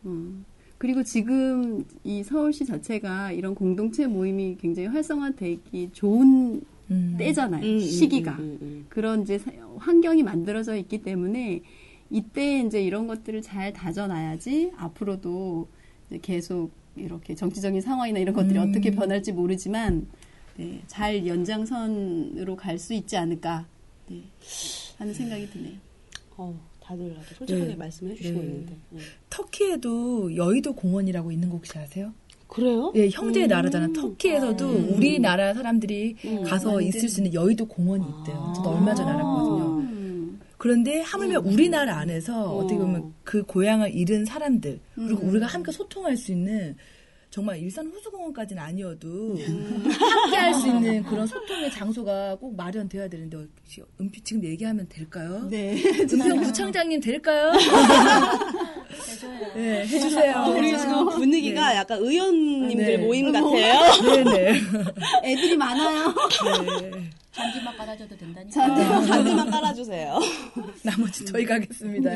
음. 그리고 지금 이 서울시 자체가 이런 공동체 모임이 굉장히 활성화되기 좋은 음. 때잖아요. 음, 음, 시기가. 음, 음, 음. 그런 이제 사- 환경이 만들어져 있기 때문에 이때 이제 이런 것들을 잘 다져놔야지 앞으로도 이제 계속 이렇게 정치적인 상황이나 이런 것들이 음. 어떻게 변할지 모르지만 네, 잘 연장선으로 갈 수 있지 않을까 네, 하는 생각이 드네요. 어, 다들 아주 솔직하게 네. 말씀해 주시고 네. 있는데. 네. 터키에도 여의도 공원이라고 있는 거 혹시 아세요? 그래요? 예, 형제의 나라잖아. 터키에서도 음. 우리나라 사람들이 음. 가서 있을 수 있는 여의도 공원이 있대요. 저도 얼마 전에 알았거든요. 음. 그런데 하물며 우리나라 안에서 어. 어떻게 보면 그 고향을 잃은 사람들 그리고 음. 우리가 함께 소통할 수 있는 정말 일산 호수공원까지는 아니어도 음. 함께 할 수 있는 그런 소통의 장소가 꼭 마련돼야 되는데 혹시 은피 지금 얘기하면 될까요? 네. 은평 구청장님 될까요? 네, 해주세요. 아, 우리 지금 분위기가 약간 의원님들 네. 모임 같아요. 네네. 애들이 많아요. 네. 잔디만 깔아줘도 된다니까. 잔디. 잔디만 깔아주세요. 나머지 저희 가겠습니다.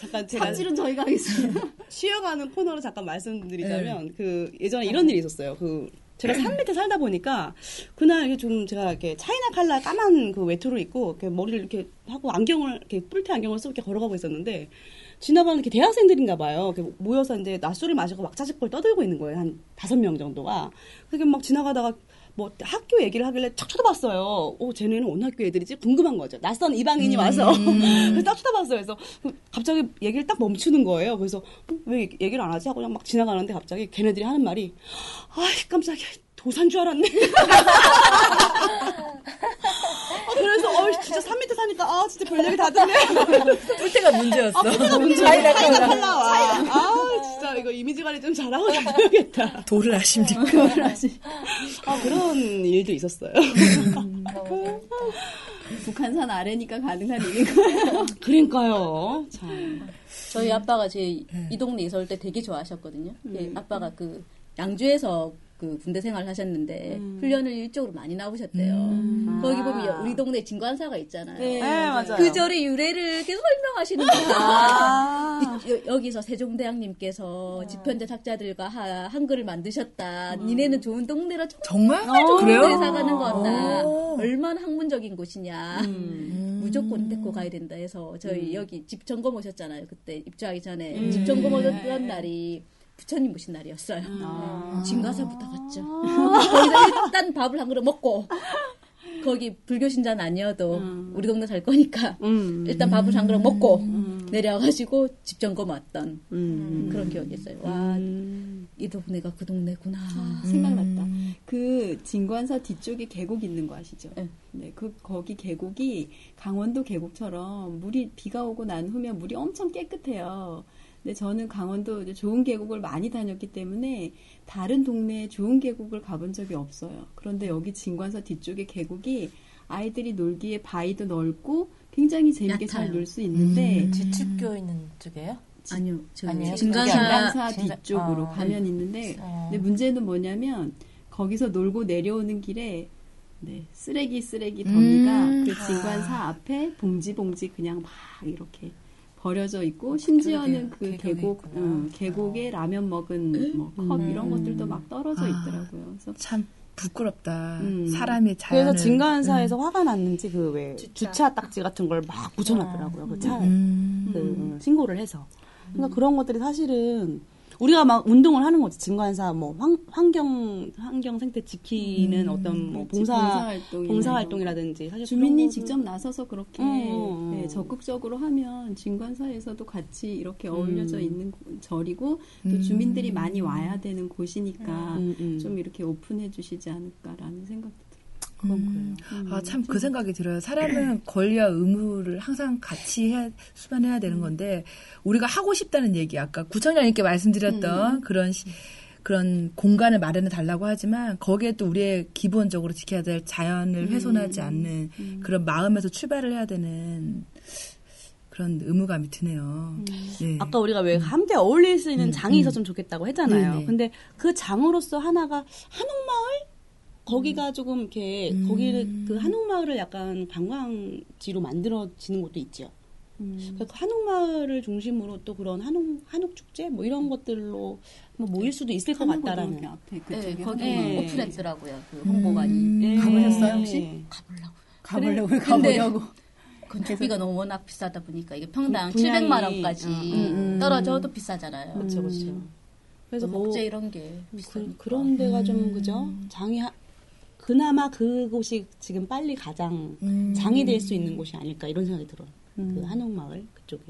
잠깐 제가 삽질은 저희가 하겠습니다. 쉬어가는 코너로 잠깐 말씀드리자면 그 예전에 이런 일이 있었어요. 그 제가 산 밑에 살다 보니까 그날 이게 좀 제가 이렇게 차이나 칼라 까만 그 외투를 입고 이렇게 머리를 이렇게 하고 안경을 이렇게 뿔테 안경을 쓰고 이렇게 걸어가고 있었는데 지나가는 이렇게 대학생들인가 봐요. 이렇게 모여서 이제 낮술을 마시고 왁자지껄 떠들고 있는 거예요. 한 다섯 명 정도가. 그게 막 지나가다가 뭐 학교 얘기를 하길래 척 쳐다봤어요. 오, 쟤네는 어느 학교 애들이지? 궁금한 거죠. 낯선 이방인이 와서. 그래서 딱 쳐다봤어요. 그래서 그 갑자기 얘기를 딱 멈추는 거예요. 그래서 어, 왜 얘기를 안 하지? 하고 그냥 막 지나가는데 갑자기 걔네들이 하는 말이 아이 깜짝이야. 도산 줄 알았네. 아, 그래서 어 진짜 산 밑에 사니까 아 진짜 별 얘기 다 듣네. 뿔테가 문제였어. 차이나 칼라와. 아 진짜 이거 이미지 관리 좀 잘하고 다녀야겠다. 도를 아십니까? 아 그런 일도 있었어요. 북한산 아래니까 가능한 일인 거예요. 그러니까요. 참. 저희 아빠가 제이 네. 동네 이사 올때 되게 좋아하셨거든요. 음. 예, 아빠가 그 양주에서 그 군대 생활을 하셨는데 음. 훈련을 일적으로 많이 나오셨대요. 음. 거기 보면 우리 동네 진관사가 있잖아요. 네, 맞아요. 그 절의 유래를 계속 설명하시는 거야. 아. 여- 여기서 세종대왕님께서 집현대 학자들과 하- 한글을 만드셨다. 니네는 좋은 동네라 정말 정말? 좋은 그래요? 동네 사가는 것 같다. 오. 얼마나 학문적인 곳이냐. 음. 무조건 데리고 가야 된다 해서 저희 여기 집 점검 오셨잖아요. 그때 입주하기 전에 음. 집 점검 오셨던 날이 부처님 오신 날이었어요. 아. 진가사부터 갔죠. 거기서 일단 밥을 한 그릇 먹고 거기 불교 신자는 아니어도 우리 동네 살 거니까 음. 일단 밥을 한 그릇 먹고 내려가지고 집 점검 왔던 음. 그런 기억이 있어요. 와, 음. 이 동네가 그 동네구나. 생각났다. 그 진관사 뒤쪽에 계곡 있는 거 아시죠? 네. 네, 그 거기 계곡이 강원도 계곡처럼 물이 비가 오고 난 후면 물이 엄청 깨끗해요. 근데 저는 강원도 이제 좋은 계곡을 많이 다녔기 때문에 다른 동네에 좋은 계곡을 가본 적이 없어요. 그런데 여기 진관사 뒤쪽에 계곡이 아이들이 놀기에 바위도 넓고 굉장히 재밌게 잘. 놀 수 있는데 지축교 있는 쪽이에요? 아니요, 저 아니에요? 진간사 진관사 진짜- 뒤쪽으로 어. 가면 있는데 어. 근데 문제는 뭐냐면 거기서 놀고 내려오는 길에 네, 쓰레기 쓰레기 덩이가 음. 그 진관사 앞에 봉지 봉지 그냥 막 이렇게 버려져 있고 심지어는 그 계곡 있구나. 음, 계곡에 라면 먹은 뭐컵 음. 이런 것들도 막 떨어져 아. 있더라고요. 그래서 참 부끄럽다. 음. 사람의 자연을. 그래서 진간사에서 화가 났는지 그 왜 주차. 딱지 같은 걸 막 붙여놨더라고요. 그 차에 음. 그 신고를 해서. 그러니까 그런 것들이 사실은 우리가 막 운동을 하는 거지. 진관사 뭐 환, 환경 환경 생태 지키는 어떤 뭐 봉사 봉사 활동이라든지 사실 주민이 직접 나서서 그렇게 음, 음, 네, 음. 적극적으로 하면 진관사에서도 같이 이렇게 어울려져 음. 있는 곳- 절이고 또 음. 주민들이 많이 와야 되는 곳이니까 음, 음. 좀 이렇게 오픈해 주시지 않을까라는 생각도. 그건 음. 그래요. 아, 참 그 생각이 들어요. 사람은 권리와 의무를 항상 같이 해, 수반해야 되는 건데, 우리가 하고 싶다는 얘기, 아까 구청장님께 말씀드렸던 그런, 시- 그런 공간을 마련해 달라고 하지만, 거기에 또 우리의 기본적으로 지켜야 될 자연을 훼손하지 않는 그런 마음에서 출발을 해야 되는 그런 의무감이 드네요. 네. 아까 우리가 왜 함께 어울릴 수 있는 장이 있었으면 좋겠다고 했잖아요. 네네. 근데 그 장으로서 하나가 한옥마을 거기가 조금 이렇게 음. 거기를 그 한옥마을을 약간 관광지로 만들어지는 것도 있죠. 음. 그러니까 그 한옥마을을 중심으로 또 그런 한옥 한옥 축제 뭐 이런 것들로 뭐 모일 수도 있을 것 같다라는. 앞에 네, 그쪽에 거기 네. 오픈했더라고요. 그 홍보관이. 음. 네. 가보셨어요, 혹시? 가보려고. 가보려고 근데- 가보려고. 건축비가 너무 워낙 비싸다 보니까 이게 평당 그 분양이- 700만 원까지 음, 음. 떨어져도 비싸잖아요. 그렇죠, 그렇죠. 음. 그래서 뭐 목재 이런 게 그, 비싸니까. 그 런 데가 좀 음. 그죠? 장이 하- 그나마 그곳이 지금 빨리 가장 음. 장이 될 수 있는 곳이 아닐까 이런 생각이 들어요. 음. 그 한옥마을 그쪽에.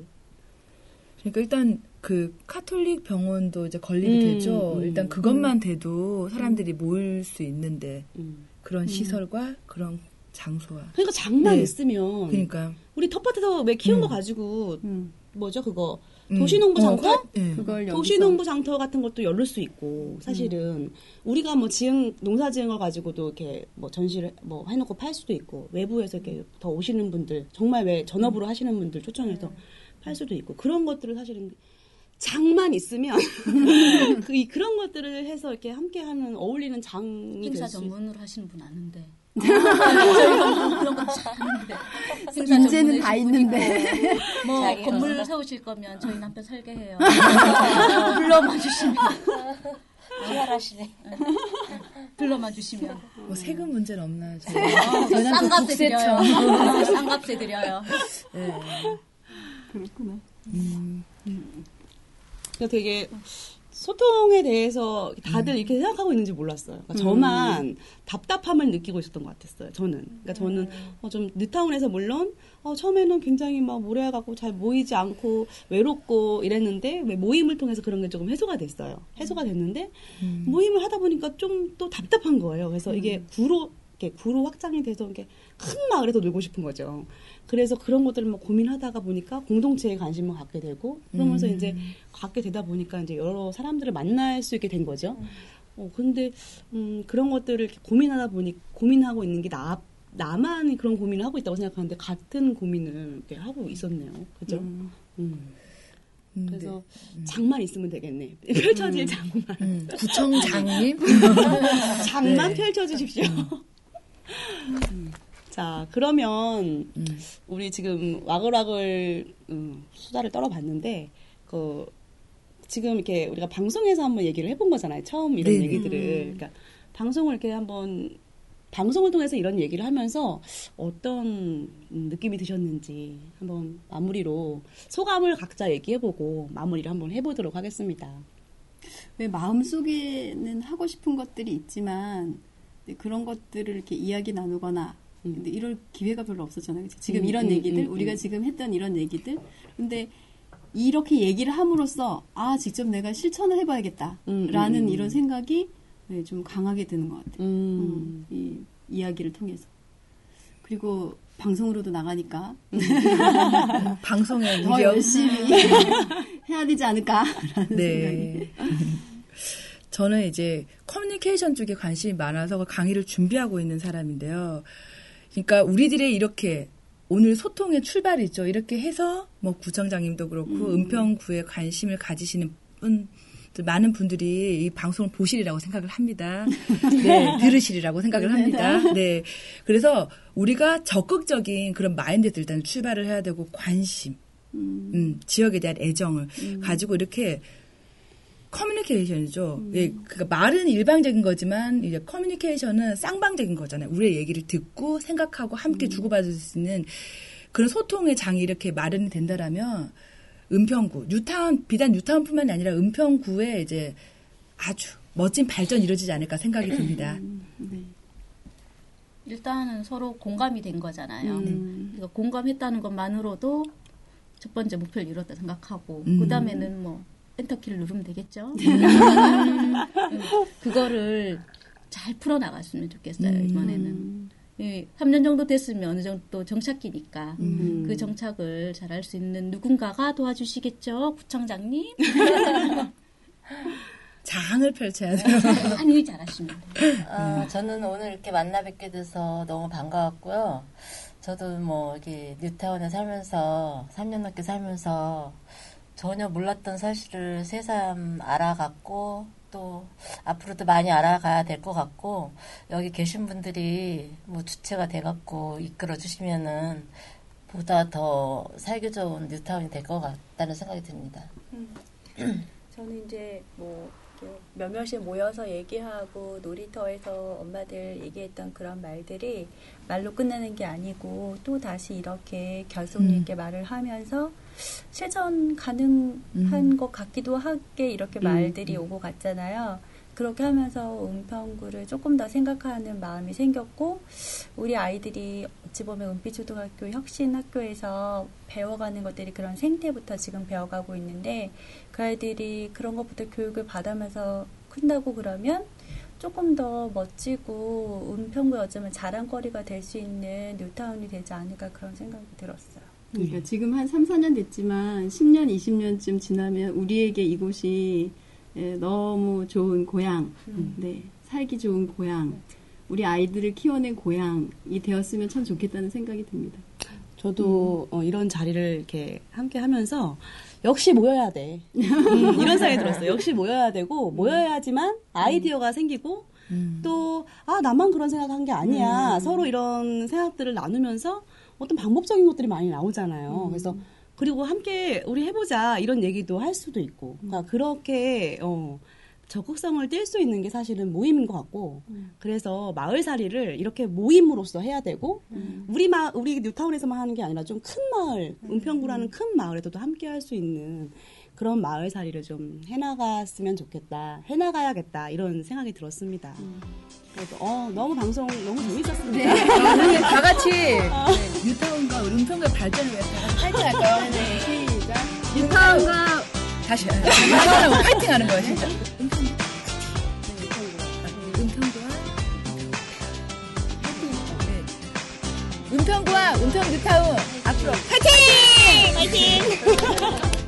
그러니까 일단 그 카톨릭 병원도 이제 건립이 음, 되죠. 음. 일단 그것만 돼도 사람들이 모일 수 있는데 음. 그런 시설과 그런 장소와. 그러니까 장만 네. 있으면 그러니까 우리 텃밭에서 왜 키운 음. 거 가지고 음. 뭐죠 그거 음. 도시농부 어, 장터? 화- 예. 그걸 도시농부 장터 같은 것도 열릴 수 있고 사실은 우리가 뭐 지은 농사 지은 걸 가지고도 이렇게 뭐 전시를 뭐 해놓고 팔 수도 있고 외부에서 이렇게 더 오시는 분들 정말 왜 전업으로 하시는 분들 초청해서 팔 수도 있고 그런 것들을 사실은 장만 있으면 그, 이- 그런 것들을 해서 이렇게 함께하는 어울리는 장이 행사 전문으로 하시는 분 아는데. 뭐 그런 거. 행사 인재는 다 있는데. 뭐 자기가 건물을 세우실 거면 저희 남편 설계해요. 불러만 주시면. 희열하시네. 불러만 주시면. 뭐 세금 문제는 없나요? 저희? 싼값에 드려요. 싼값에 드려요. 네. 그렇구나. 음. 그래서 되게 소통에 대해서 다들 이렇게 생각하고 있는지 몰랐어요. 그러니까 저만 답답함을 느끼고 있었던 것 같았어요. 저는. 그러니까 저는 어, 좀 뉴타운에서 물론 어, 처음에는 굉장히 막 모래가고 잘 모이지 않고 외롭고 이랬는데 왜 모임을 통해서 그런 게 조금 해소가 됐어요. 해소가 됐는데 음. 모임을 하다 보니까 좀 또 답답한 거예요. 그래서 이게 구로 이렇게 구로 확장이 돼서 이게 큰 마을에서 놀고 싶은 거죠. 그래서 그런 것들을 막 고민하다가 보니까 공동체에 관심을 갖게 되고 그러면서 음. 이제 갖게 되다 보니까 이제 여러 사람들을 만날 수 있게 된 거죠. 어, 근데 음, 그런 것들을 고민하다 보니 고민하고 있는 게 나, 나만 그런 고민을 하고 있다고 생각하는데 같은 고민을 이렇게 하고 있었네요. 그죠? 음. 음. 음, 그래서 장만 있으면 되겠네. 펼쳐질 장만. 음, 구청장님 장만 네. 펼쳐주십시오. 음. 자, 그러면 음. 우리 지금 와글와글 음, 수다를 떨어봤는데 그 지금 이렇게 우리가 방송에서 한번 얘기를 해본 거잖아요. 처음 이런 네네. 얘기들을. 그러니까 방송을 이렇게 한번 방송을 통해서 이런 얘기를 하면서 어떤 음, 느낌이 드셨는지 한번 마무리로 소감을 각자 얘기해보고 마무리를 한번 해보도록 하겠습니다. 왜 마음속에는 하고 싶은 것들이 있지만 그런 것들을 이렇게 이야기 나누거나 음. 근데 이럴 기회가 별로 없었잖아요. 그치? 지금 음, 이런 음, 얘기들 음, 우리가 음. 지금 했던 이런 얘기들 근데 이렇게 얘기를 함으로써 아 직접 내가 실천을 해봐야겠다라는. 이런 생각이 네, 좀 강하게 드는 것 같아요. 이 이야기를 통해서 그리고 방송으로도 나가니까 방송의 더. 열심히 해야 되지 않을까라는 생각이. 네. 저는 이제 커뮤니케이션 쪽에 관심이 많아서 그 강의를 준비하고 있는 사람인데요. 그러니까 우리들의 이렇게 오늘 소통의 출발이죠. 이렇게 해서 뭐 구청장님도 그렇고 음. 평구에 관심을 가지시는 분 많은 분들이 이 방송을 보시리라고 생각을 합니다. 네, 들으시리라고 생각을 합니다. 네. 그래서 우리가 적극적인 그런 마인드들 일단 출발을 해야 되고 관심, 음, 지역에 대한 애정을 가지고 이렇게 커뮤니케이션이죠. 예, 그러니까 말은 일방적인 거지만 이제 커뮤니케이션은 쌍방적인 거잖아요. 우리의 얘기를 듣고 생각하고 함께 주고받을 수 있는 그런 소통의 장이 이렇게 마련이 된다라면 은평구, 뉴타운 비단 뉴타운뿐만이 아니라 은평구에 이제 아주 멋진 발전이 이루어지지 않을까 생각이 듭니다. 네. 일단은 서로 공감이 된 거잖아요. 음. 그러니까 공감했다는 것만으로도 첫 번째 목표를 이뤘다 생각하고 음. 그 다음에는 뭐 엔터키를 누르면 되겠죠. 음, 그거를 잘 풀어 나갔으면 좋겠어요. 음. 이번에는 예, 3년 정도 됐으면 어느 정도 정착기니까 음. 그 정착을 잘할 수 있는 누군가가 도와주시겠죠, 구청장님. 장을 펼쳐야 돼요. 잘하시면 돼요. 아, 저는 오늘 이렇게 만나 뵙게 돼서 너무 반가웠고요. 저도 뭐 이렇게 뉴타운에 살면서 3년 넘게 살면서 전혀 몰랐던 사실을 새삼 알아갔고 또 앞으로도 많이 알아가야 될 것 같고 여기 계신 분들이 뭐 주체가 돼갖고 이끌어 주시면은 보다 더 살기 좋은 뉴타운이 될 것 같다는 생각이 듭니다. 저는 이제 뭐 몇몇이 모여서 얘기하고 놀이터에서 엄마들 얘기했던 그런 말들이 말로 끝나는 게 아니고 또 다시 이렇게 결속 있게 말을 하면서 실천 가능한 것 같기도 하게 이렇게 말들이 오고 갔잖아요. 그렇게 하면서 은평구를 조금 더 생각하는 마음이 생겼고 우리 아이들이 어찌 보면 은빛초등학교 혁신학교에서 배워가는 것들이 그런 생태부터 지금 배워가고 있는데 그 아이들이 그런 것부터 교육을 받으면서 큰다고 그러면 조금 더 멋지고 은평구에 어쩌면 자랑거리가 될 수 있는 뉴타운이 되지 않을까 그런 생각이 들었어요. 그러니까 지금 한 3, 4년 됐지만 10년, 20년쯤 지나면 우리에게 이곳이 예, 너무 좋은 고향, 네, 살기 좋은 고향, 우리 아이들을 키워낸 고향이 되었으면 참 좋겠다는 생각이 듭니다. 저도 어, 이런 자리를 이렇게 함께 하면서 역시 모여야 돼. 음, 이런 생각이 들었어요. 역시 모여야 되고 모여야지만 아이디어가 생기고 또 아 나만 그런 생각한 게 아니야. 서로 이런 생각들을 나누면서 어떤 방법적인 것들이 많이 나오잖아요. 그래서 그리고 함께 우리 해보자 이런 얘기도 할 수도 있고. 그러니까 그렇게 어, 적극성을 띨 수 있는 게 사실은 모임인 것 같고. 그래서 마을살이를 이렇게 모임으로서 해야 되고 우리 마 우리 뉴타운에서만 하는 게 아니라 좀 큰 마을 은평구라는 큰 마을에서도 함께 할 수 있는 그런 마을살이를 좀 해나갔으면 좋겠다 해나가야겠다 이런 생각이 들었습니다. 그래도 어 너무 방송 너무 재밌었습니다. 우리 다 같이 뉴타운과 은평구의 발전을 위해서 다 같이 파이팅 할까요? 네. 시작. 뉴타운과 다시 뉴타운하고 파이팅 하는 거예요, 진짜. 은평구와 네. 은평구와 은평 뉴타운 앞으로 파이팅! 파이팅!